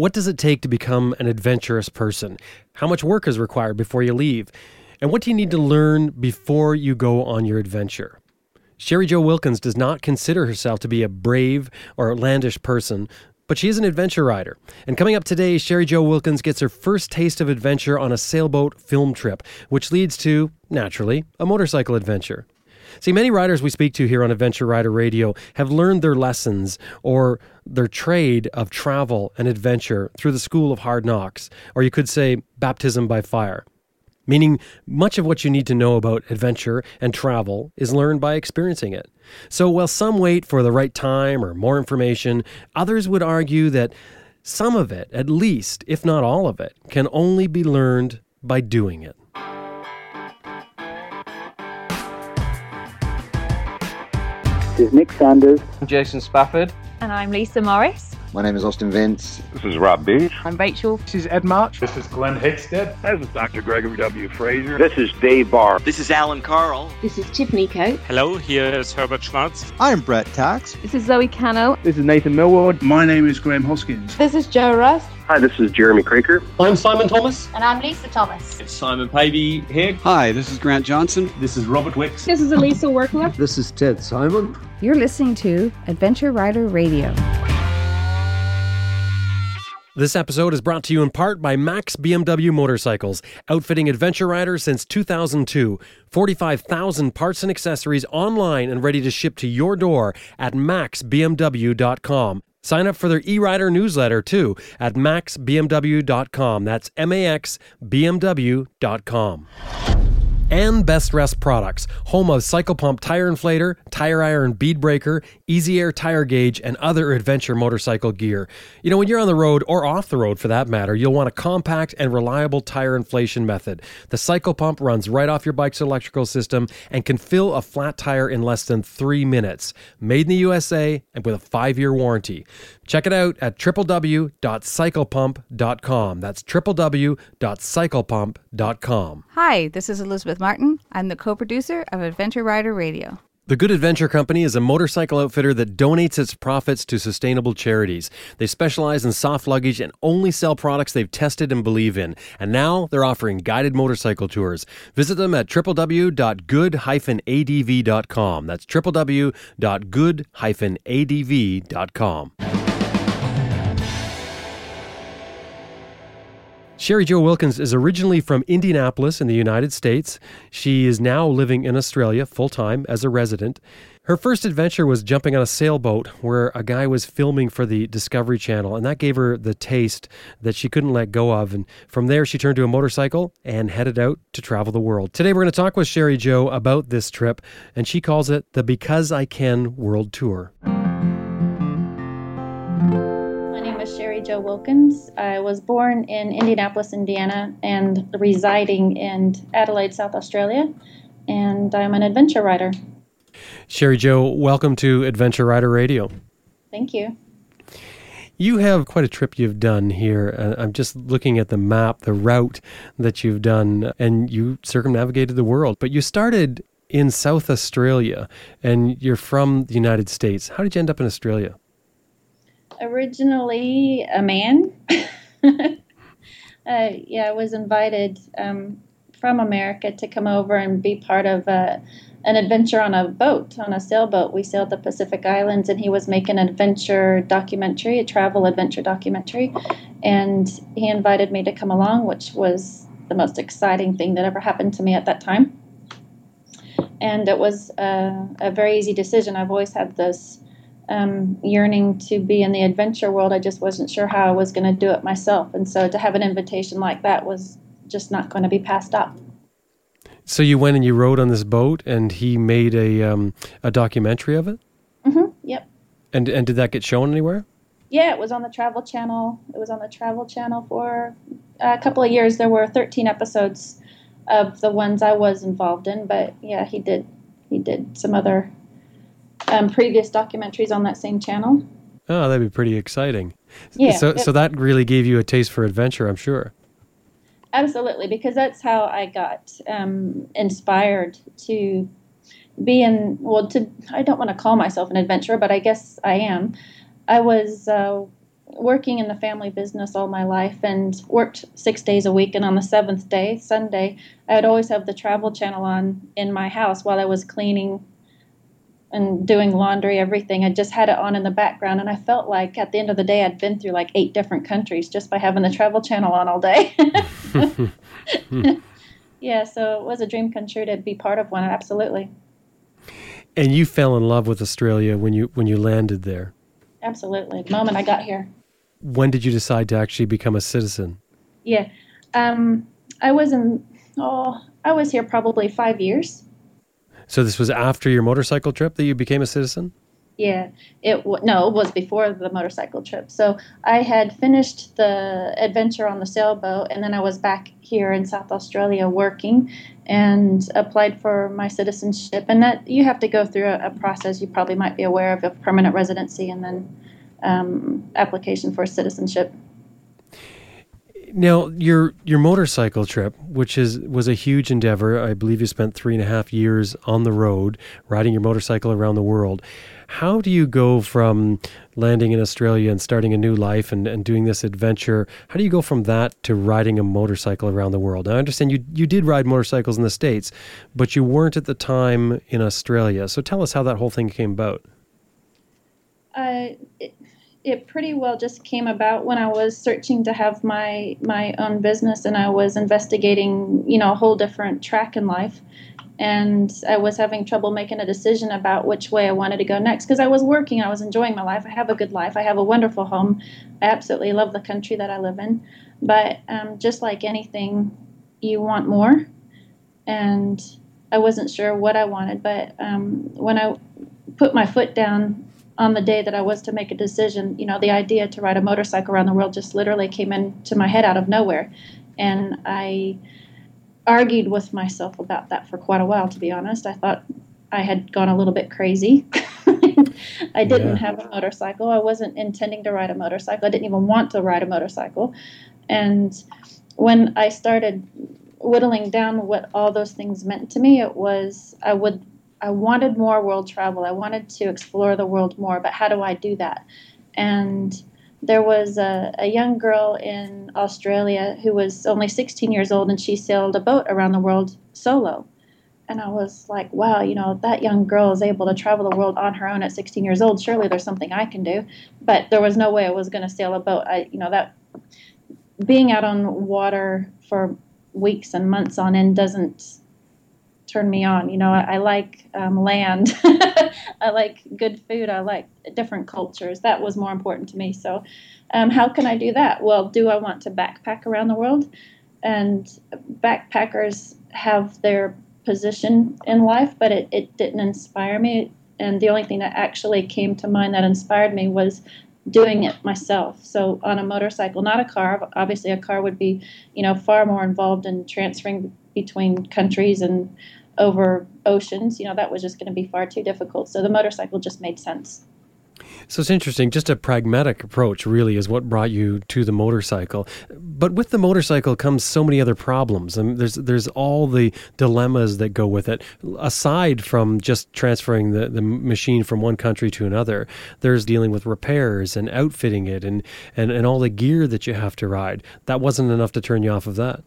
What does it take to become an adventurous person? How much work is required before you leave? And what do you need to learn before you go on your adventure? Sherri Jo Wilkins does not consider herself to be a brave or outlandish person, but she is an adventure rider. And coming up today, Sherri Jo Wilkins gets her first taste of adventure on a sailboat film trip, which leads to, naturally, a motorcycle adventure. See, many riders we speak to here on Adventure Rider Radio have learned their lessons or their trade of travel and adventure through the school of hard knocks, or you could say baptism by fire. Meaning, much of what you need to know about adventure and travel is learned by experiencing it. So, while some wait for the right time or more information, others would argue that some of it, at least, if not all of it, can only be learned by doing it. Is Nick Sanders. I'm Jason Spafford. And I'm Lisa Morris. My name is Austin Vince. This is Rob Beach. I'm Rachel. This is Ed March. This is Glenn Heggstad. This is Dr. Gregory W. Frazier. This is Dave Barr. This is Allan Karl. This is Tiffany Coat. Hello, here is Herbert Schwartz. I'm Brett Tkacs. This is Zoe Cano. This is Nathan Millward. My name is Graham Hoskins. This is Joe Rust. Hi, this is Jeremy Kroeker. I'm Simon Thomas. And I'm Lisa Thomas. It's Simon Pavey here. Hi, this is Grant Johnson. This is Robert Wicks. This is Elisa Workler. This is Ted Simon. You're listening to Adventure Rider Radio. This episode is brought to you in part by Max BMW Motorcycles, outfitting adventure riders since 2002. 45,000 parts and accessories online and ready to ship to your door at maxbmw.com. Sign up for their e-rider newsletter too at maxbmw.com. That's M A X B M W.com and Best Rest Products, home of Cycle Pump Tire Inflator, Tire Iron Bead Breaker, Easy Air Tire Gauge, and other adventure motorcycle gear. You know, when you're on the road or off the road for that matter, you'll want a compact and reliable tire inflation method. The Cycle Pump runs right off your bike's electrical system and can fill a flat tire in less than three minutes. Made in the USA and with a five year warranty. Check it out at www.cyclepump.com. That's www.cyclepump.com. Hi, this is Elizabeth Martin. I'm the co producer of Adventure Rider Radio. The Good Adventure Company is a motorcycle outfitter that donates its profits to sustainable charities. They specialize in soft luggage and only sell products they've tested and believe in. And now they're offering guided motorcycle tours. Visit them at www.good-adv.com. That's www.good-adv.com. Sherri Jo Wilkins is originally from Indianapolis in the United States. She is now living in Australia full time as a resident. Her first adventure was jumping on a sailboat where a guy was filming for the Discovery Channel, and that gave her the taste that she couldn't let go of. And from there, she turned to a motorcycle and headed out to travel the world. Today, we're going to talk with Sherri Jo about this trip, and she calls it the Because I Can World Tour. Jo Wilkins. I was born in Indianapolis, Indiana, and residing in Adelaide, South Australia. And I'm an adventure writer. Sherri Jo, welcome to Adventure Rider Radio. Thank you. You have quite a trip you've done here. Uh, I'm just looking at the map, the route that you've done, and you circumnavigated the world. But you started in South Australia, and you're from the United States. How did you end up in Australia? Originally a man. uh, yeah, I was invited um, from America to come over and be part of uh, an adventure on a boat, on a sailboat. We sailed the Pacific Islands, and he was making an adventure documentary, a travel adventure documentary. And he invited me to come along, which was the most exciting thing that ever happened to me at that time. And it was uh, a very easy decision. I've always had this um, yearning to be in the adventure world. I just wasn't sure how I was going to do it myself. And so to have an invitation like that was just not going to be passed up. So you went and you rode on this boat, and he made a um, a documentary of it. Mm-hmm. Yep. And and did that get shown anywhere? Yeah, it was on the Travel Channel. It was on the Travel Channel for a couple of years. There were 13 episodes of the ones I was involved in, but yeah, he did he did some other um, previous documentaries on that same channel. Oh, that'd be pretty exciting. Yeah. So, so that really gave you a taste for adventure, I'm sure. Absolutely, because that's how I got um, inspired to be in. Well, to I don't want to call myself an adventurer, but I guess I am. I was uh, working in the family business all my life and worked six days a week. And on the seventh day, Sunday, I would always have the travel channel on in my house while I was cleaning and doing laundry, everything. I just had it on in the background. And I felt like at the end of the day, I'd been through like eight different countries just by having the travel channel on all day. yeah, so it was a dream come true to be part of one, absolutely. And you fell in love with Australia when you when you landed there. Absolutely. The moment I got here. When did you decide to actually become a citizen? Yeah. Um, I was in oh, I was here probably 5 years. So this was after your motorcycle trip that you became a citizen? Yeah, it no, it was before the motorcycle trip. So I had finished the adventure on the sailboat, and then I was back here in South Australia working, and applied for my citizenship. And that you have to go through a, a process you probably might be aware of of permanent residency and then um, application for citizenship. Now, your your motorcycle trip, which is was a huge endeavor, I believe you spent three and a half years on the road riding your motorcycle around the world. How do you go from landing in Australia and starting a new life and, and doing this adventure? How do you go from that to riding a motorcycle around the world? Now, I understand you you did ride motorcycles in the states, but you weren't at the time in Australia. So tell us how that whole thing came about. Uh, it, it pretty well just came about when I was searching to have my my own business and I was investigating, you know, a whole different track in life. And I was having trouble making a decision about which way I wanted to go next because I was working, I was enjoying my life. I have a good life, I have a wonderful home. I absolutely love the country that I live in. But um, just like anything, you want more. And I wasn't sure what I wanted, but um, when I put my foot down on the day that I was to make a decision, you know, the idea to ride a motorcycle around the world just literally came into my head out of nowhere. And I argued with myself about that for quite a while, to be honest. I thought I had gone a little bit crazy. I didn't yeah. have a motorcycle. I wasn't intending to ride a motorcycle. I didn't even want to ride a motorcycle. And when I started whittling down what all those things meant to me, it was I would I wanted more world travel. I wanted to explore the world more, but how do I do that? And there was a, a young girl in Australia who was only 16 years old and she sailed a boat around the world solo. And I was like, wow, you know, that young girl is able to travel the world on her own at 16 years old. Surely there's something I can do. But there was no way I was going to sail a boat. I, you know, that being out on water for weeks and months on end doesn't turn me on. You know, I, I like um, land, I like good food, I like different cultures. That was more important to me. So, um, how can I do that? Well, do I want to backpack around the world? And backpackers have their position in life, but it, it didn't inspire me. And the only thing that actually came to mind that inspired me was doing it myself. So on a motorcycle, not a car. Obviously, a car would be, you know, far more involved in transferring between countries and over oceans, you know, that was just going to be far too difficult. So the motorcycle just made sense. So it's interesting. Just a pragmatic approach, really, is what brought you to the motorcycle. But with the motorcycle comes so many other problems, and there's there's all the dilemmas that go with it. Aside from just transferring the, the machine from one country to another, there's dealing with repairs and outfitting it, and, and and all the gear that you have to ride. That wasn't enough to turn you off of that.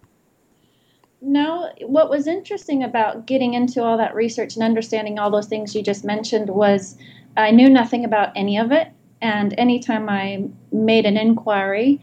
No, what was interesting about getting into all that research and understanding all those things you just mentioned was I knew nothing about any of it. And anytime I made an inquiry,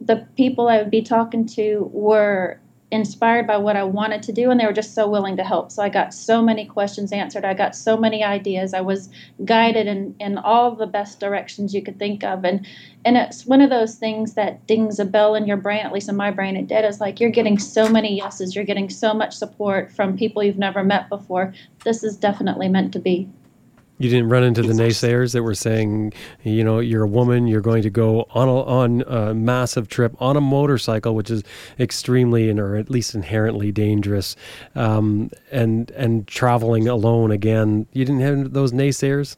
the people I would be talking to were inspired by what I wanted to do, and they were just so willing to help. So I got so many questions answered. I got so many ideas. I was guided in, in all the best directions you could think of. And and it's one of those things that dings a bell in your brain, at least in my brain it did. It's like you're getting so many yeses, you're getting so much support from people you've never met before. This is definitely meant to be. You didn't run into the naysayers that were saying, you know, you're a woman, you're going to go on a, on a massive trip on a motorcycle, which is extremely and or at least inherently dangerous, um, and and traveling alone again. You didn't have those naysayers.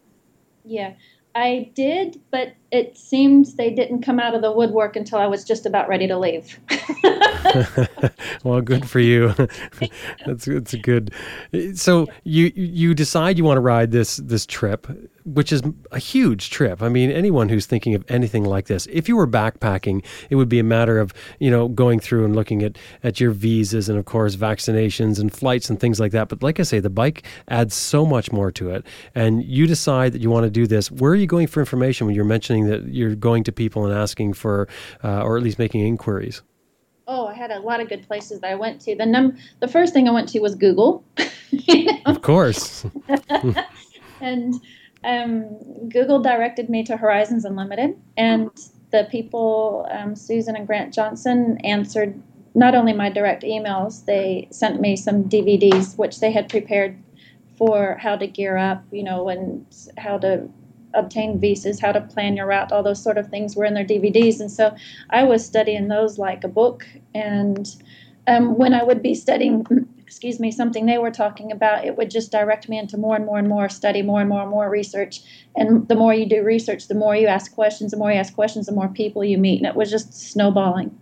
Yeah, I did, but it seemed they didn't come out of the woodwork until I was just about ready to leave. well, good for you. that's that's good. So you you decide you want to ride this this trip, which is a huge trip. I mean, anyone who's thinking of anything like this, if you were backpacking, it would be a matter of you know going through and looking at at your visas and of course vaccinations and flights and things like that. But like I say, the bike adds so much more to it, and you decide that you want to do this. Where are you going for information when you're mentioning that you're going to people and asking for, uh, or at least making inquiries? oh, I had a lot of good places that I went to. The num the first thing I went to was Google. you know? Of course. and um, Google directed me to Horizons Unlimited, and the people, um, Susan and Grant Johnson, answered not only my direct emails, they sent me some DVDs which they had prepared for how to gear up, you know, and how to obtain visas, how to plan your route, all those sort of things were in their DVDs. And so I was studying those like a book. And um, when I would be studying, excuse me, something they were talking about, it would just direct me into more and more and more study, more and more and more research. And the more you do research, the more you ask questions, the more you ask questions, the more people you meet. And it was just snowballing.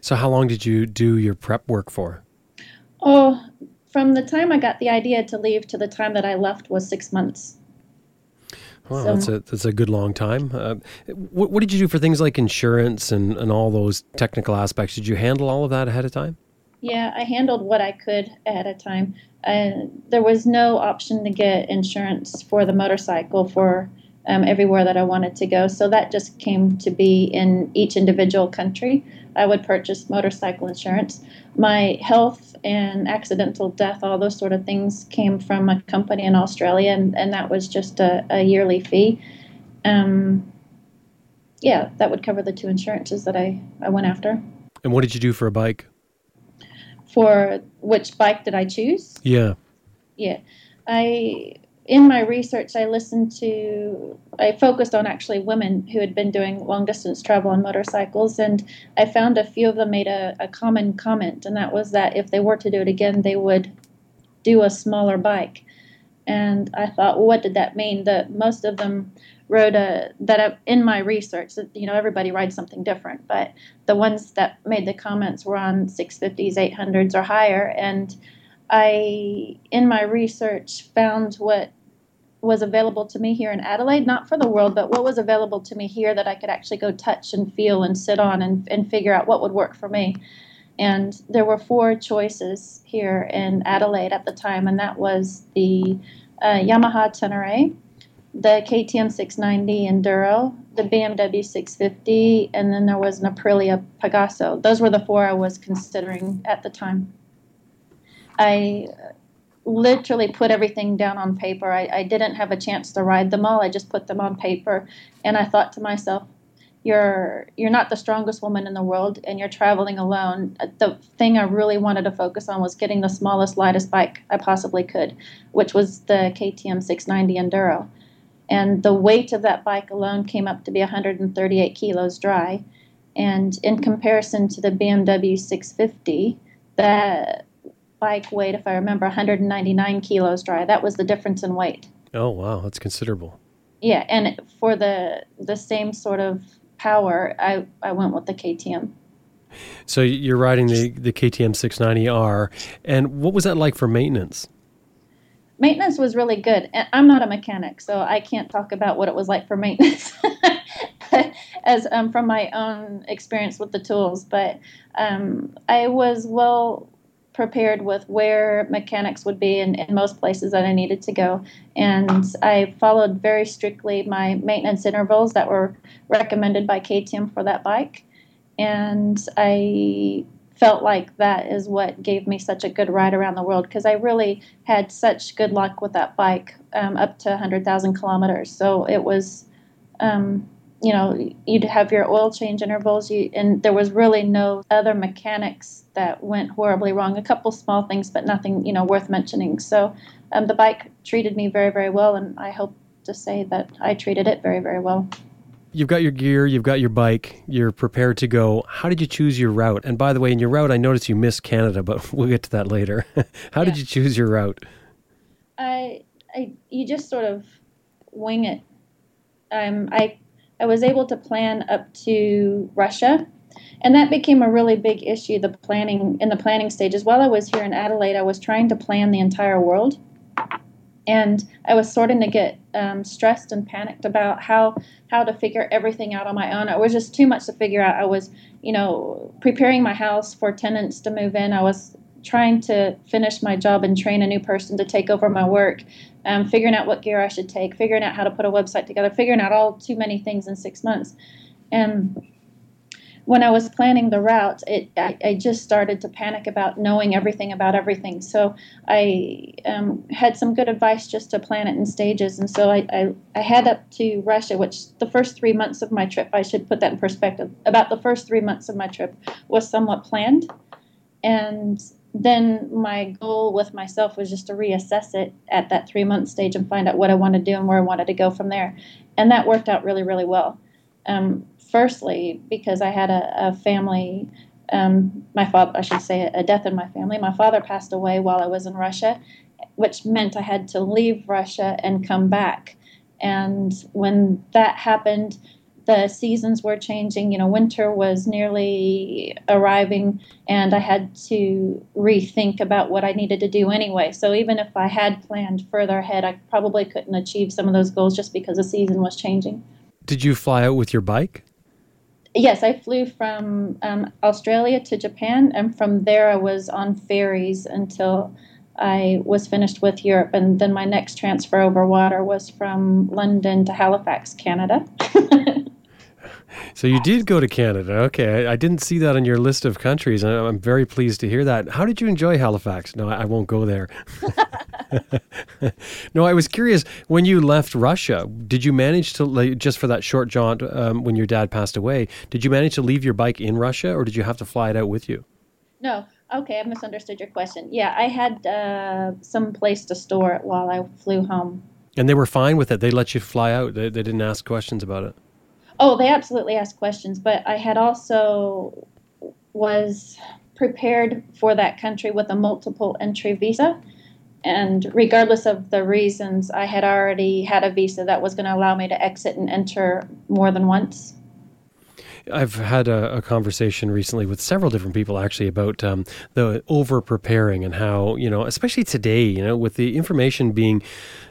So, how long did you do your prep work for? Oh, from the time I got the idea to leave to the time that I left was six months. Well, so, that's a that's a good long time. Uh, what, what did you do for things like insurance and, and all those technical aspects? Did you handle all of that ahead of time? Yeah, I handled what I could ahead of time. Uh, there was no option to get insurance for the motorcycle for um, everywhere that I wanted to go. So that just came to be in each individual country. I would purchase motorcycle insurance. My health and accidental death, all those sort of things, came from a company in Australia, and, and that was just a, a yearly fee. Um, yeah, that would cover the two insurances that I, I went after. And what did you do for a bike? For which bike did I choose? Yeah. Yeah. I in my research, I listened to, I focused on actually women who had been doing long distance travel on motorcycles, and I found a few of them made a, a common comment, and that was that if they were to do it again, they would do a smaller bike. And I thought, well, what did that mean? That most of them wrote a that uh, in my research, you know, everybody rides something different, but the ones that made the comments were on 650s, 800s, or higher, and I, in my research, found what was available to me here in Adelaide, not for the world, but what was available to me here that I could actually go touch and feel and sit on and, and figure out what would work for me. And there were four choices here in Adelaide at the time, and that was the uh, Yamaha Tenere, the KTM 690 Enduro, the BMW 650, and then there was an Aprilia Pegaso. Those were the four I was considering at the time. I literally put everything down on paper. I, I didn't have a chance to ride them all. I just put them on paper, and I thought to myself, "You're you're not the strongest woman in the world, and you're traveling alone." The thing I really wanted to focus on was getting the smallest, lightest bike I possibly could, which was the KTM 690 Enduro, and the weight of that bike alone came up to be 138 kilos dry, and in comparison to the BMW 650, that bike weighed, if I remember, 199 kilos dry. That was the difference in weight. Oh wow, that's considerable. Yeah, and for the the same sort of power, I I went with the KTM. So you're riding the the KTM 690R, and what was that like for maintenance? Maintenance was really good. I'm not a mechanic, so I can't talk about what it was like for maintenance, as um, from my own experience with the tools. But um, I was well prepared with where mechanics would be in, in most places that I needed to go. And I followed very strictly my maintenance intervals that were recommended by KTM for that bike. And I felt like that is what gave me such a good ride around the world because I really had such good luck with that bike um, up to 100,000 kilometers. So it was. Um, you know, you'd have your oil change intervals, you, and there was really no other mechanics that went horribly wrong. A couple small things, but nothing, you know, worth mentioning. So um, the bike treated me very, very well, and I hope to say that I treated it very, very well. You've got your gear, you've got your bike, you're prepared to go. How did you choose your route? And by the way, in your route, I noticed you missed Canada, but we'll get to that later. How yeah. did you choose your route? I, I, you just sort of wing it. Um, I I was able to plan up to Russia. And that became a really big issue, the planning in the planning stages. While I was here in Adelaide, I was trying to plan the entire world. And I was starting to get um, stressed and panicked about how how to figure everything out on my own. It was just too much to figure out. I was, you know, preparing my house for tenants to move in. I was trying to finish my job and train a new person to take over my work, um, figuring out what gear I should take, figuring out how to put a website together, figuring out all too many things in six months. And when I was planning the route, it I, I, just started to panic about knowing everything about everything. So I um, had some good advice just to plan it in stages. And so I, I, I up to Russia, which the first three months of my trip, I should put that in perspective. About the first three months of my trip was somewhat planned, and then my goal with myself was just to reassess it at that three month stage and find out what I wanted to do and where I wanted to go from there. And that worked out really, really well. Um, firstly, because I had a, a family, um, my father, I should say, a death in my family. My father passed away while I was in Russia, which meant I had to leave Russia and come back. And when that happened, the seasons were changing. You know, winter was nearly arriving, and I had to rethink about what I needed to do anyway. So even if I had planned further ahead, I probably couldn't achieve some of those goals just because the season was changing. Did you fly out with your bike? Yes, I flew from um, Australia to Japan, and from there I was on ferries until I was finished with Europe, and then my next transfer over water was from London to Halifax, Canada. So you did go to Canada. Okay, I, I, didn't see that on your list of countries. I'm very pleased to hear that. How did you enjoy Halifax? No, I, I won't go there. no, I was curious. When you left Russia, did you manage to like, just for that short jaunt um, when your dad passed away? Did you manage to leave your bike in Russia, or did you have to fly it out with you? No. Okay, I misunderstood your question. Yeah, I had uh, some place to store it while I flew home. And they were fine with it. They let you fly out. They, they didn't ask questions about it. Oh, they absolutely asked questions, but I had also was prepared for that country with a multiple entry visa. And regardless of the reasons, I had already had a visa that was going to allow me to exit and enter more than once. I've had a, a, conversation recently with several different people actually about um, the over preparing and how, you know, especially today, you know, with the information being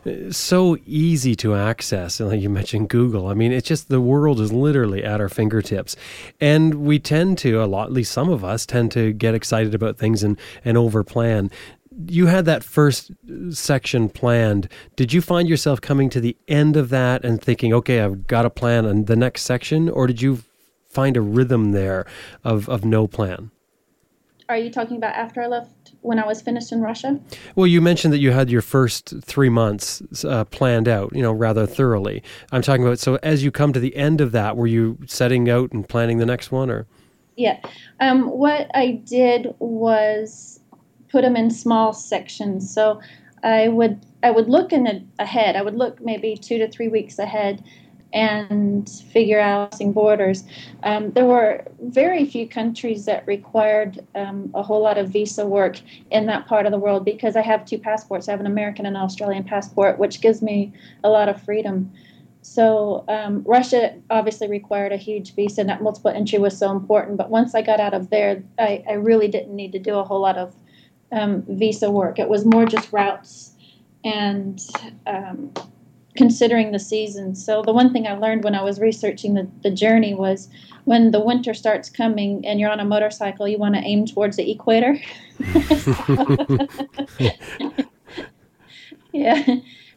uh, so easy to access. And like you mentioned, Google, I mean, it's just the world is literally at our fingertips. And we tend to, a lot, at least some of us, tend to get excited about things and, and over plan you had that first section planned. Did you find yourself coming to the end of that and thinking, okay, I've got a plan on the next section? Or did you find a rhythm there of, of no plan. Are you talking about after I left when I was finished in Russia? Well, you mentioned that you had your first three months uh, planned out, you know, rather thoroughly. I'm talking about so as you come to the end of that, were you setting out and planning the next one, or? Yeah, um, what I did was put them in small sections. So I would I would look in a, ahead. I would look maybe two to three weeks ahead and figure out borders. Um, there were very few countries that required um, a whole lot of visa work in that part of the world because I have two passports. I have an American and an Australian passport, which gives me a lot of freedom. So um, Russia obviously required a huge visa, and that multiple entry was so important. But once I got out of there, I, I really didn't need to do a whole lot of um, visa work. It was more just routes and um, considering the seasons. So the one thing I learned when I was researching the, the journey was when the winter starts coming and you're on a motorcycle, you want to aim towards the equator. yeah.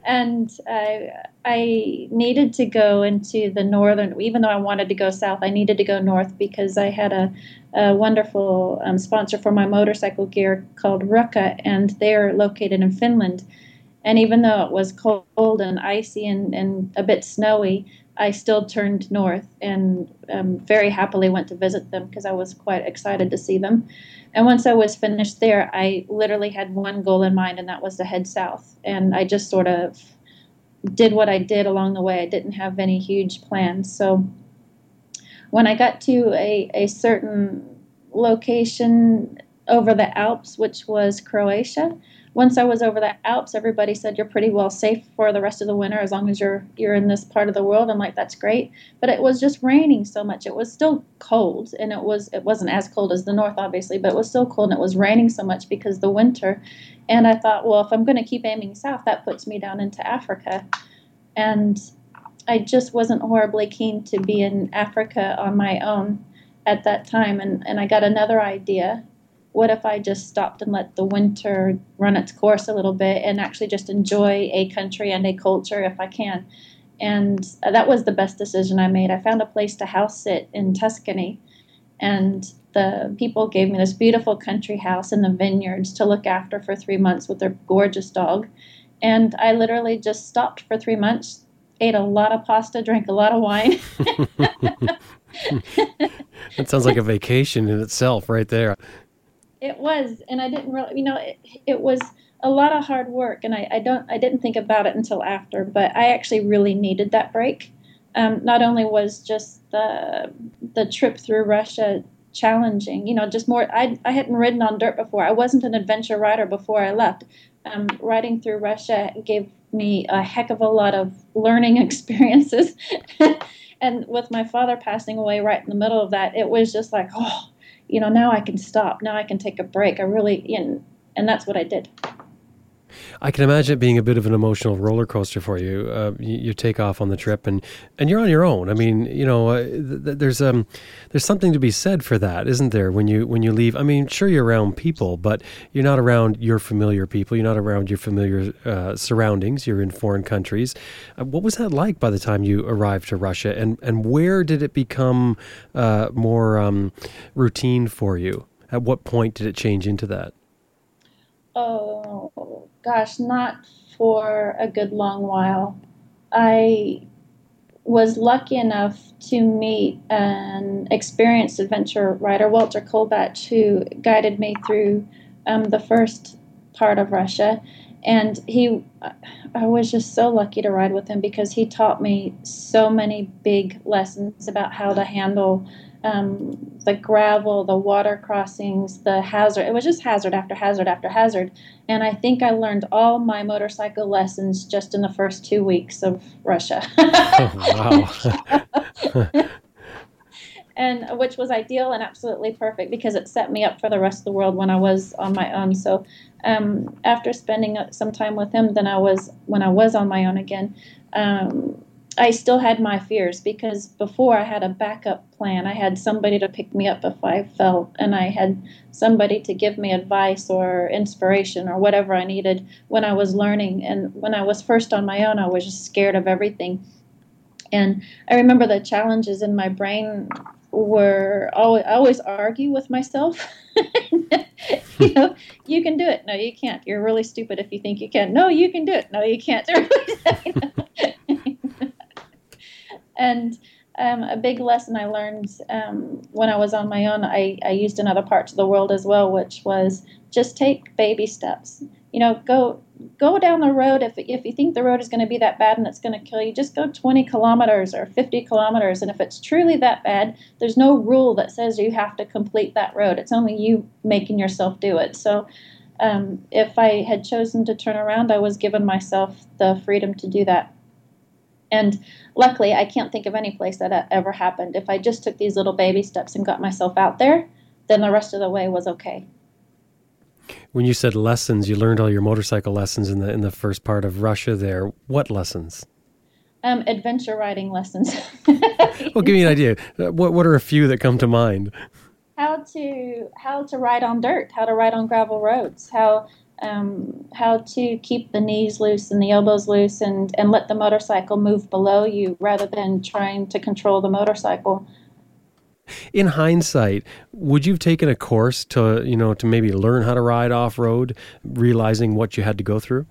And I, I needed to go into the northern, even though I wanted to go south, I needed to go north because I had a, a wonderful um, sponsor for my motorcycle gear called Rukka, and they're located in Finland and even though it was cold and icy and, and a bit snowy, I still turned north and um, very happily went to visit them because I was quite excited to see them. And once I was finished there, I literally had one goal in mind, and that was to head south. And I just sort of did what I did along the way. I didn't have any huge plans. So when I got to a, a certain location, over the Alps, which was Croatia. Once I was over the Alps, everybody said you're pretty well safe for the rest of the winter as long as you're you're in this part of the world. I'm like, that's great, but it was just raining so much. It was still cold, and it was it wasn't as cold as the north, obviously, but it was still cold, and it was raining so much because the winter. And I thought, well, if I'm going to keep aiming south, that puts me down into Africa, and I just wasn't horribly keen to be in Africa on my own at that time, and and I got another idea what if I just stopped and let the winter run its course a little bit and actually just enjoy a country and a culture if I can? And that was the best decision I made. I found a place to house sit in Tuscany, and the people gave me this beautiful country house in the vineyards to look after for three months with their gorgeous dog. And I literally just stopped for three months, ate a lot of pasta, drank a lot of wine. that sounds like a vacation in itself, right there. It was, and I didn't really, you know, it, it was a lot of hard work, and I, I don't, I didn't think about it until after, but I actually really needed that break. Um, not only was just the the trip through Russia challenging, you know, just more. I I hadn't ridden on dirt before. I wasn't an adventure rider before I left. Um, riding through Russia gave me a heck of a lot of learning experiences. and with my father passing away right in the middle of that, it was just like, oh, you know, now I can stop. Now I can take a break. I really, and, and that's what I did. I can imagine it being a bit of an emotional roller coaster for you. Uh, you, you, take off on the trip, and, and you're on your own. I mean, you know, uh, th- there's um there's something to be said for that, isn't there? When you when you leave, I mean, sure you're around people, but you're not around your familiar people. You're not around your familiar uh, surroundings. You're in foreign countries. Uh, what was that like by the time you arrived to Russia, and and where did it become uh, more um, routine for you? At what point did it change into that? Oh gosh, not for a good long while. I was lucky enough to meet an experienced adventure rider, Walter Kolbach, who guided me through um, the first part of Russia. And he, I was just so lucky to ride with him because he taught me so many big lessons about how to handle um, the gravel, the water crossings, the hazard. It was just hazard after hazard after hazard. And I think I learned all my motorcycle lessons just in the first two weeks of Russia. oh, wow. and which was ideal and absolutely perfect because it set me up for the rest of the world when I was on my own. So um, after spending some time with him, then I was when I was on my own again. Um, I still had my fears because before I had a backup plan. I had somebody to pick me up if I fell, and I had somebody to give me advice or inspiration or whatever I needed when I was learning. And when I was first on my own, I was just scared of everything. And I remember the challenges in my brain were always, I always argue with myself. you know, you can do it. No, you can't. You're really stupid if you think you can. No, you can do it. No, you can't. and um, a big lesson I learned um, when I was on my own, I, I used in other parts of the world as well, which was just take baby steps. You know, go go down the road. If, if you think the road is going to be that bad and it's going to kill you, just go 20 kilometers or 50 kilometers. And if it's truly that bad, there's no rule that says you have to complete that road. It's only you making yourself do it. So um, if I had chosen to turn around, I was given myself the freedom to do that. And luckily, I can't think of any place that ever happened. If I just took these little baby steps and got myself out there, then the rest of the way was okay. When you said lessons, you learned all your motorcycle lessons in the in the first part of Russia. There, what lessons? Um, adventure riding lessons. well, give me an idea. Uh, what what are a few that come to mind? How to how to ride on dirt, how to ride on gravel roads, how um, how to keep the knees loose and the elbows loose and, and let the motorcycle move below you rather than trying to control the motorcycle. In hindsight, would you have taken a course to, you know, to maybe learn how to ride off road, realizing what you had to go through?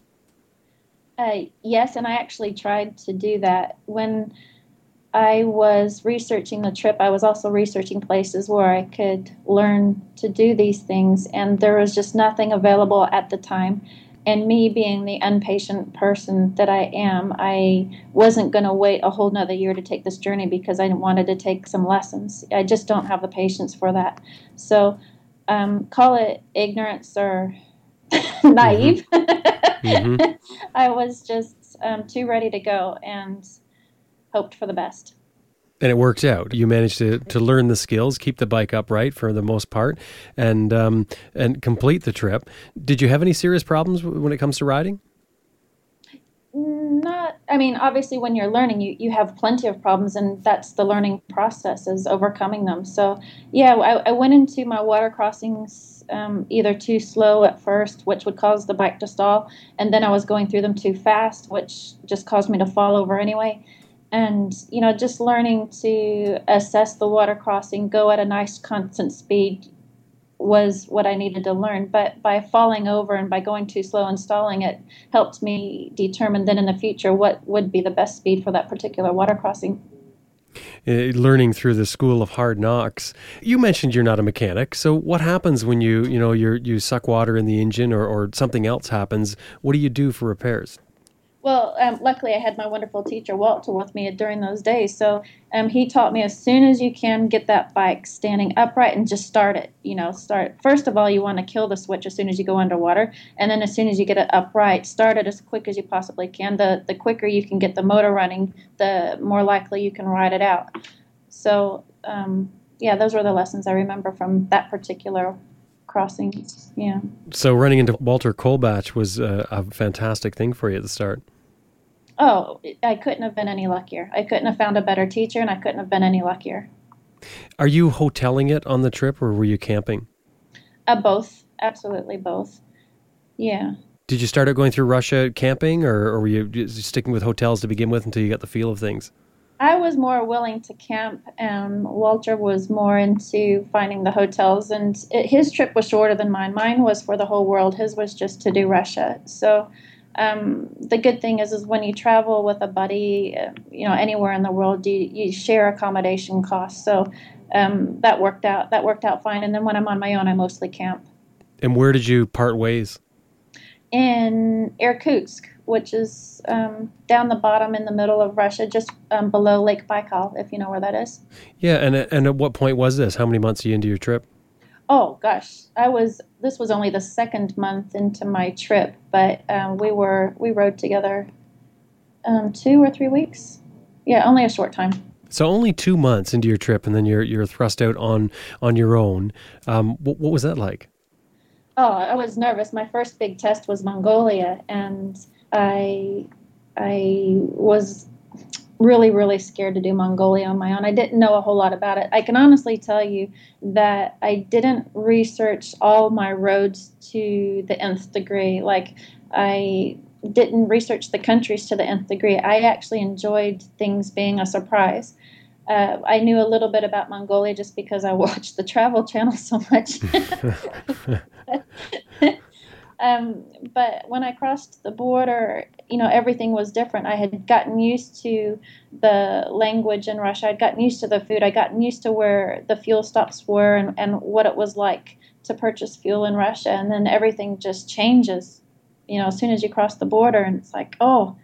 Uh, yes, and I actually tried to do that. When I was researching the trip, I was also researching places where I could learn to do these things, and there was just nothing available at the time. And me being the impatient person that I am, I wasn't going to wait a whole nother year to take this journey because I wanted to take some lessons. I just don't have the patience for that. So um, call it ignorance or naive. Mm-hmm. I was just um, too ready to go and hoped for the best. And it worked out. You managed to, to learn the skills, keep the bike upright for the most part, and um, and complete the trip. Did you have any serious problems when it comes to riding? Not, I mean, obviously, when you're learning, you, you have plenty of problems, and that's the learning process is overcoming them. So, yeah, I, I went into my water crossings um, either too slow at first, which would cause the bike to stall, and then I was going through them too fast, which just caused me to fall over anyway. And, you know, just learning to assess the water crossing, go at a nice constant speed, was what I needed to learn. But by falling over and by going too slow and stalling, it helped me determine then in the future what would be the best speed for that particular water crossing. Uh, learning through the school of hard knocks. You mentioned you're not a mechanic, so what happens when you you know you you suck water in the engine or, or something else happens? What do you do for repairs? Well, um, luckily, I had my wonderful teacher Walter with me during those days. So um, he taught me as soon as you can get that bike standing upright and just start it. You know, start first of all, you want to kill the switch as soon as you go underwater, and then as soon as you get it upright, start it as quick as you possibly can. The the quicker you can get the motor running, the more likely you can ride it out. So um, yeah, those were the lessons I remember from that particular crossings. Yeah. So running into Walter Kolbach was a, a fantastic thing for you at the start. Oh, I couldn't have been any luckier. I couldn't have found a better teacher, and I couldn't have been any luckier. Are you hoteling it on the trip, or were you camping? Uh, both, absolutely both. Yeah. Did you start out going through Russia camping, or, or were you sticking with hotels to begin with until you got the feel of things? I was more willing to camp, and Walter was more into finding the hotels. And it, his trip was shorter than mine. Mine was for the whole world. His was just to do Russia. So um, the good thing is, is when you travel with a buddy, uh, you know, anywhere in the world, you, you share accommodation costs. So um, that worked out. That worked out fine. And then when I'm on my own, I mostly camp. And where did you part ways? In Irkutsk, which is um, down the bottom in the middle of Russia, just um, below Lake Baikal, if you know where that is. Yeah, and and at what point was this? How many months are you into your trip? Oh gosh, I was. This was only the second month into my trip, but um, we were we rode together um, two or three weeks. Yeah, only a short time. So only two months into your trip, and then you're you're thrust out on on your own. Um, what, what was that like? Oh, I was nervous. My first big test was Mongolia, and I I was really really scared to do Mongolia on my own. I didn't know a whole lot about it. I can honestly tell you that I didn't research all my roads to the nth degree. Like I didn't research the countries to the nth degree. I actually enjoyed things being a surprise. Uh, I knew a little bit about Mongolia just because I watched the Travel Channel so much. Um, but when I crossed the border, you know, everything was different. I had gotten used to the language in Russia. I'd gotten used to the food. I'd gotten used to where the fuel stops were and, and what it was like to purchase fuel in Russia. And then everything just changes, you know, as soon as you cross the border. And it's like, oh,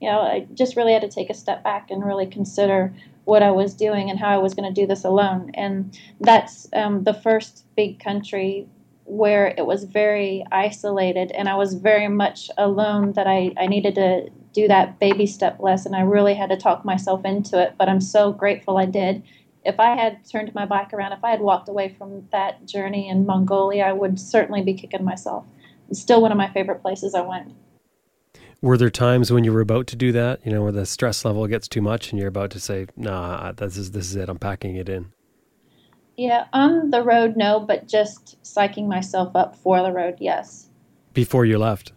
you know, I just really had to take a step back and really consider what I was doing and how I was going to do this alone. And that's um, the first big country where it was very isolated and I was very much alone that I, I needed to do that baby step lesson. I really had to talk myself into it, but I'm so grateful I did. If I had turned my back around, if I had walked away from that journey in Mongolia, I would certainly be kicking myself. It's still one of my favorite places I went. Were there times when you were about to do that, you know, where the stress level gets too much and you're about to say, nah, this is, this is it, I'm packing it in? Yeah, on the road, no, but just psyching myself up for the road, yes. Before you left?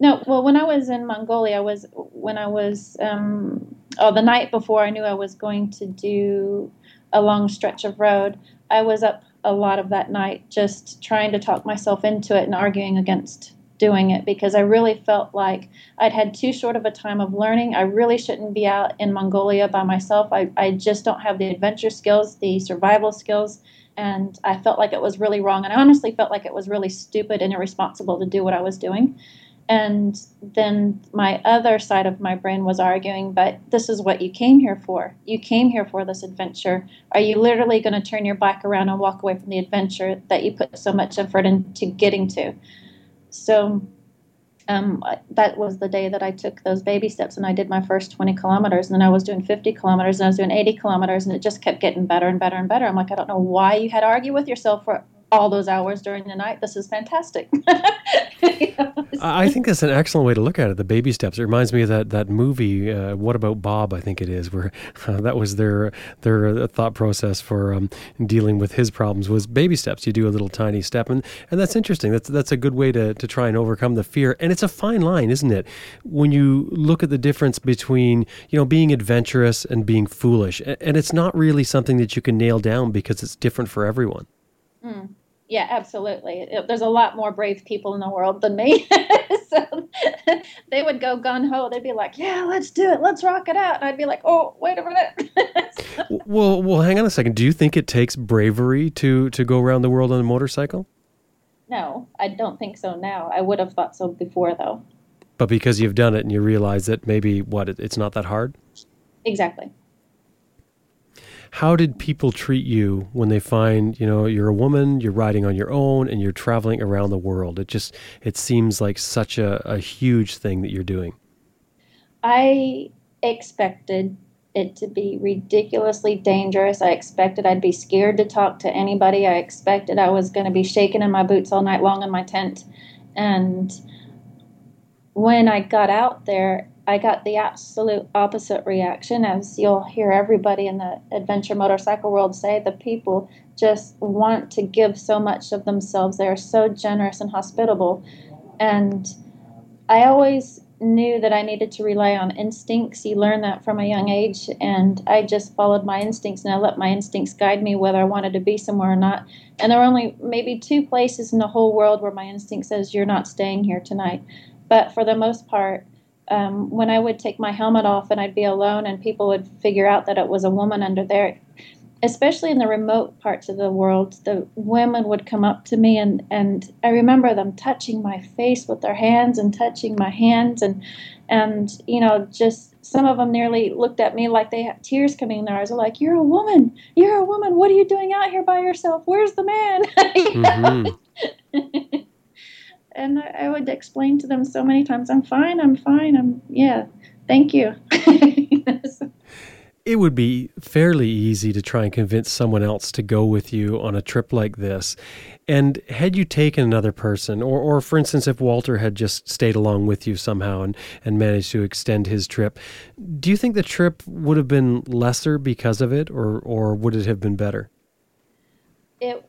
No, well, when I was in Mongolia, I was when I was, um, oh, the night before I knew I was going to do a long stretch of road, I was up a lot of that night just trying to talk myself into it and arguing against doing it because I really felt like I'd had too short of a time of learning. I really shouldn't be out in Mongolia by myself. I, I just don't have the adventure skills, the survival skills, and I felt like it was really wrong. And I honestly felt like it was really stupid and irresponsible to do what I was doing. And then my other side of my brain was arguing, but this is what you came here for. You came here for this adventure. Are you literally going to turn your back around and walk away from the adventure that you put so much effort into getting to? So um, that was the day that I took those baby steps and I did my first 20 kilometers. And then I was doing 50 kilometers and I was doing 80 kilometers and it just kept getting better and better and better. I'm like, I don't know why you had to argue with yourself for all those hours during the night. This is fantastic. you know? I think that's an excellent way to look at it. The baby steps. It reminds me of that that movie. Uh, what about Bob? I think it is where uh, that was their their uh, thought process for um, dealing with his problems was baby steps. You do a little tiny step, and and that's interesting. That's that's a good way to to try and overcome the fear. And it's a fine line, isn't it? When you look at the difference between you know being adventurous and being foolish, and it's not really something that you can nail down because it's different for everyone. Mm. Yeah, absolutely. There's a lot more brave people in the world than me. so they would go gun ho. They'd be like, "Yeah, let's do it. Let's rock it out." And I'd be like, "Oh, wait a minute." well, well, hang on a second. Do you think it takes bravery to to go around the world on a motorcycle? No, I don't think so now. I would have thought so before though. But because you've done it and you realize that maybe what it's not that hard? Exactly how did people treat you when they find you know you're a woman you're riding on your own and you're traveling around the world? It just it seems like such a, a huge thing that you're doing. I expected it to be ridiculously dangerous. I expected i'd be scared to talk to anybody. I expected i was going to be shaking in my boots all night long in my tent. And when i got out there I got the absolute opposite reaction, as you'll hear everybody in the adventure motorcycle world say. The people just want to give so much of themselves. They are so generous and hospitable. And I always knew that I needed to rely on instincts. You learn that from a young age, and I just followed my instincts and I let my instincts guide me whether I wanted to be somewhere or not. And there were only maybe two places in the whole world where my instinct says, You're not staying here tonight. But for the most part, um, when I would take my helmet off and I'd be alone and people would figure out that it was a woman under there, especially in the remote parts of the world, the women would come up to me and, and I remember them touching my face with their hands and touching my hands and and you know just some of them nearly looked at me like they had tears coming in their eyes. They're like, "You're a woman. You're a woman. What are you doing out here by yourself? Where's the man?" mm-hmm. and I would explain to them so many times, I'm fine, I'm fine, I'm, yeah, thank you. it would be fairly easy to try and convince someone else to go with you on a trip like this. And had you taken another person, or, or for instance, if Walter had just stayed along with you somehow and, and managed to extend his trip, do you think the trip would have been lesser because of it, or, or would it have been better? It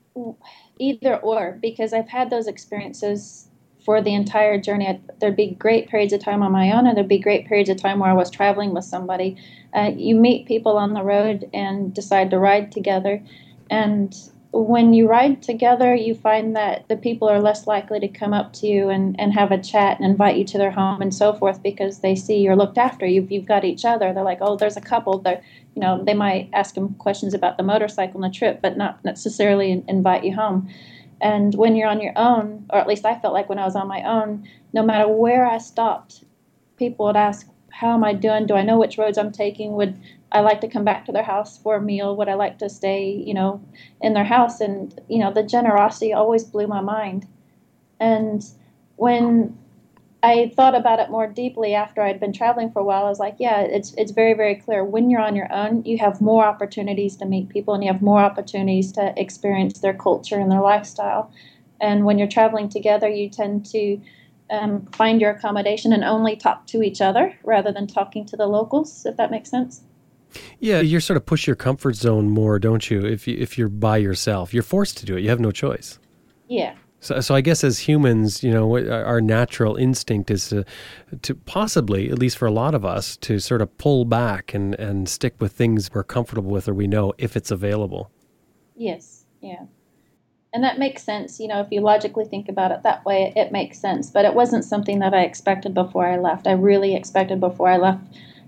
either or, because I've had those experiences for the entire journey. There'd be great periods of time on my own, and there'd be great periods of time where I was traveling with somebody. Uh, you meet people on the road and decide to ride together. And when you ride together, you find that the people are less likely to come up to you and, and have a chat and invite you to their home and so forth because they see you're looked after. You've, you've got each other. They're like, oh, there's a couple. They're, you know, they might ask them questions about the motorcycle and the trip, but not necessarily invite you home. And when you're on your own, or at least I felt like when I was on my own, no matter where I stopped, people would ask, How am I doing? Do I know which roads I'm taking? Would I like to come back to their house for a meal? Would I like to stay, you know, in their house? And, you know, the generosity always blew my mind. And when I thought about it more deeply after I'd been traveling for a while. I was like, yeah, it's it's very very clear. When you're on your own, you have more opportunities to meet people, and you have more opportunities to experience their culture and their lifestyle. And when you're traveling together, you tend to um, find your accommodation and only talk to each other rather than talking to the locals. If that makes sense. Yeah, you're sort of push your comfort zone more, don't you? If you if you're by yourself, you're forced to do it. You have no choice. Yeah, so, so I guess as humans, you know, our natural instinct is to, to possibly, at least for a lot of us, to sort of pull back and, and stick with things we're comfortable with or we know if it's available. Yes, yeah. And that makes sense. You know, if you logically think about it that way, it makes sense. But it wasn't something that I expected before I left. I really expected before I left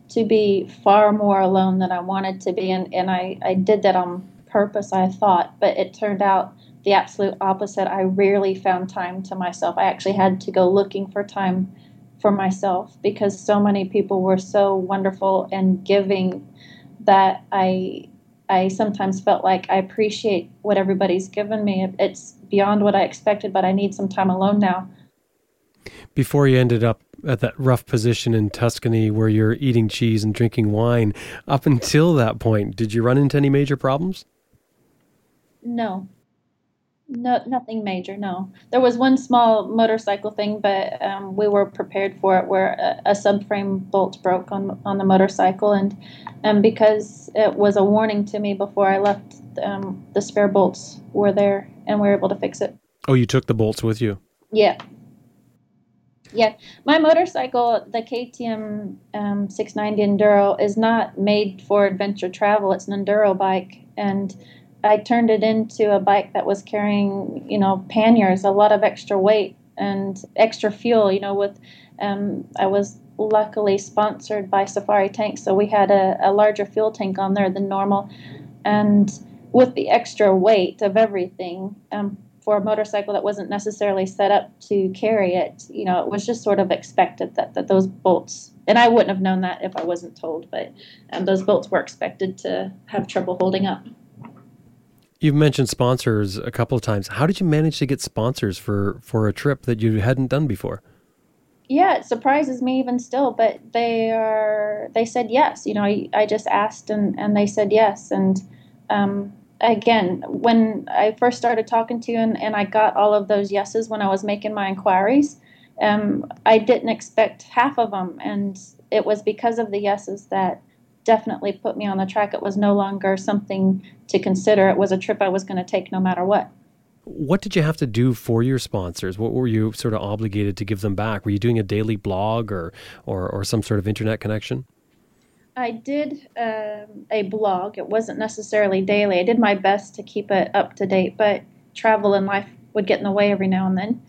to be far more alone than I wanted to be. And, and I, I did that on purpose, I thought. But it turned out the absolute opposite. I rarely found time to myself. I actually had to go looking for time for myself because so many people were so wonderful and giving that I I sometimes felt like I appreciate what everybody's given me. It's beyond what I expected, but I need some time alone now. Before you ended up at that rough position in Tuscany where you're eating cheese and drinking wine, up until that point, did you run into any major problems? No, no, nothing major. No, there was one small motorcycle thing, but um, we were prepared for it, where a, a, subframe bolt broke on on the motorcycle, and and because it was a warning to me before I left, um, the spare bolts were there, and we were able to fix it. Oh, you took the bolts with you? Yeah. Yeah, my motorcycle, the KTM um, 690 Enduro, is not made for adventure travel. It's an enduro bike, and I turned it into a bike that was carrying, you know, panniers, a lot of extra weight and extra fuel. You know, with um, I was luckily sponsored by Safari Tank, so we had a, a larger fuel tank on there than normal, and with the extra weight of everything. Um, for a motorcycle that wasn't necessarily set up to carry it, you know, it was just sort of expected that, that those bolts, and I wouldn't have known that if I wasn't told, but um, those bolts were expected to have trouble holding up. You've mentioned sponsors a couple of times. How did you manage to get sponsors for for a trip that you hadn't done before? Yeah, it surprises me even still, but they are they said yes. You know, I, I just asked and and they said yes. And um, again, when I first started talking to you and, and I got all of those yeses when I was making my inquiries, um, I didn't expect half of them, and it was because of the yeses that definitely put me on the track. It was no longer something to consider. It was a trip I was going to take no matter what. What did you have to do for your sponsors? What were you sort of obligated to give them back? Were you doing a daily blog or or, or some sort of internet connection? I did um, a blog. It wasn't necessarily daily. I did my best to keep it up to date, but travel and life would get in the way every now and then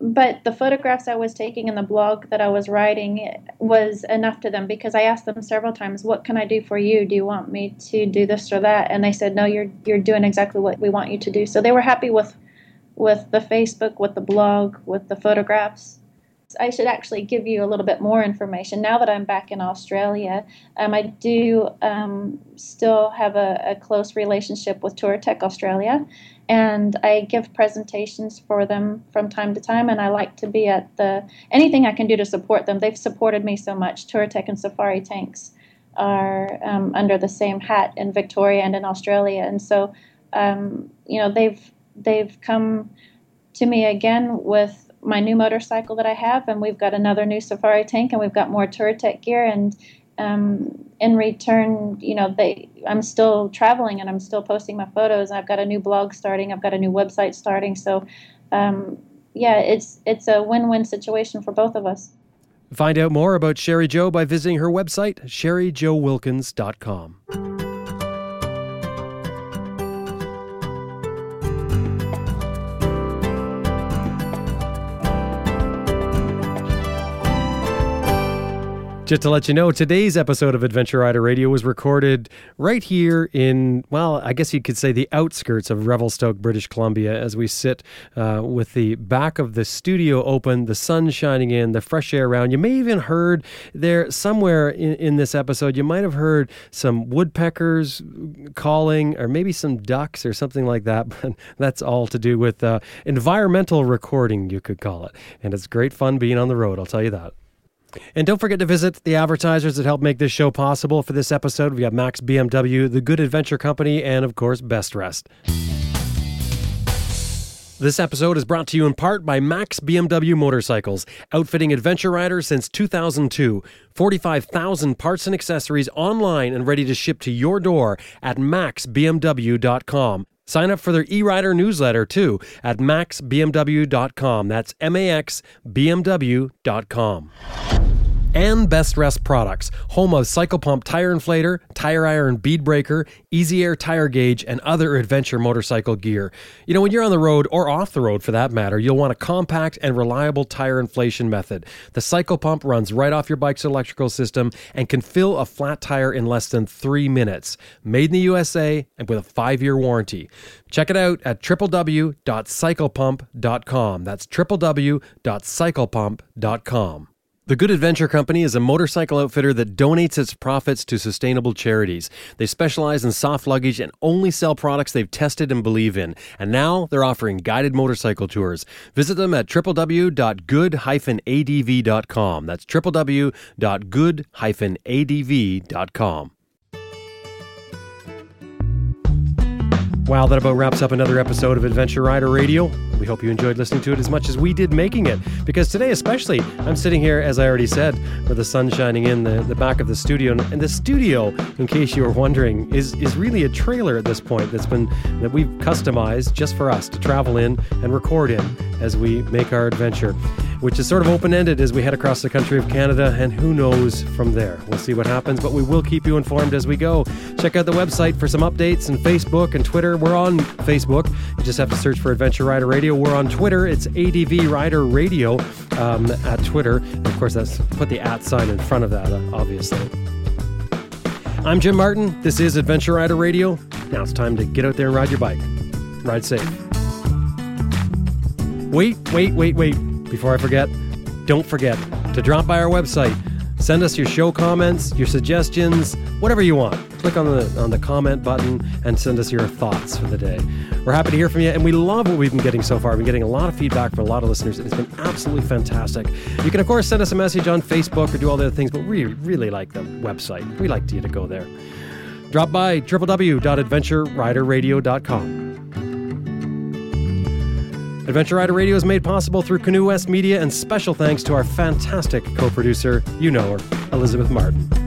but the photographs I was taking in the blog that I was writing was enough to them because I asked them several times, "What can I do for you? Do you want me to do this or that?" And they said, "No, you're you're doing exactly what we want you to do." So they were happy with with the Facebook, with the blog, with the photographs. I should actually give you a little bit more information now that I'm back in Australia. Um, I do um, still have a, a, close relationship with Touratech Australia, and I give presentations for them from time to time. And I like to be at the anything I can do to support them. They've supported me so much. Touratech and Safari Tanks are um, under the same hat in Victoria and in Australia, and so um, you know they've they've come to me again with my new motorcycle that I have, and we've got another new Safari tank, and we've got more Touratech gear, and um, in return, you know, they I'm still traveling and I'm still posting my photos. I've got a new blog starting. I've got a new website starting. So, um, yeah, it's it's a win-win situation for both of us. Find out more about Sherri Jo by visiting her website, sherrijowilkins.com. Just to let you know, today's episode of Adventure Rider Radio was recorded right here in, well, I guess you could say the outskirts of Revelstoke, British Columbia, as we sit uh, with the back of the studio open, the sun shining in, the fresh air around. You may even heard there somewhere in, in this episode, you might have heard some woodpeckers calling, or maybe some ducks or something like that. But that's all to do with uh, environmental recording, you could call it. And it's great fun being on the road, I'll tell you that. And don't forget to visit the advertisers that help make this show possible. For this episode, we have Max BMW, The Good Adventure Company, and of course, Best Rest. This episode is brought to you in part by Max BMW Motorcycles, outfitting adventure riders since 2002. 45,000 parts and accessories online and ready to ship to your door at maxbmw.com. Sign up for their e-rider newsletter too at maxbmw.com. That's M A X B M W.com. and Best Rest Products, home of Cycle Pump Tire Inflator, Tire Iron Bead Breaker, Easy Air Tire Gauge, and other adventure motorcycle gear. You know, when you're on the road or off the road for that matter, you'll want a compact and reliable tire inflation method. The Cycle Pump runs right off your bike's electrical system and can fill a flat tire in less than three minutes. Made in the USA and with a five year warranty. Check it out at www.cyclepump.com. That's www.cyclepump.com. The Good Adventure Company is a motorcycle outfitter that donates its profits to sustainable charities. They specialize in soft luggage and only sell products they've tested and believe in. And now they're offering guided motorcycle tours. Visit them at www.good-adv.com. That's www.good-adv.com. Wow, that about wraps up another episode of Adventure Rider Radio. We hope you enjoyed listening to it as much as we did making it. Because today, especially, I'm sitting here, as I already said, with the sun shining in the, the back of the studio. And the studio, in case you were wondering, is, is really a trailer at this point that's been that we've customized just for us to travel in and record in as we make our adventure, which is sort of open ended as we head across the country of Canada. And who knows from there? We'll see what happens, but we will keep you informed as we go. Check out the website for some updates and Facebook and Twitter. We're on Facebook. You just have to search for Adventure Rider Radio. We're on Twitter. It's ADV Rider Radio um, at Twitter. And of course, that's put the at sign in front of that, obviously. I'm Jim Martin. This is Adventure Rider Radio. Now it's time to get out there and ride your bike. Ride safe. Wait, wait, wait, wait. Before I forget, don't forget to drop by our website. Send us your show comments, your suggestions, whatever you want. Click on the on the comment button and send us your thoughts for the day. We're happy to hear from you, and we love what we've been getting so far. We've been getting a lot of feedback from a lot of listeners, and it's been absolutely fantastic. You can of course send us a message on Facebook or do all the other things, but we really like the website. We like you to go there. Drop by www.adventureriderradio.com. Adventure Rider Radio is made possible through Canoe West Media, and special thanks to our fantastic co producer, you know her, Elizabeth Martin.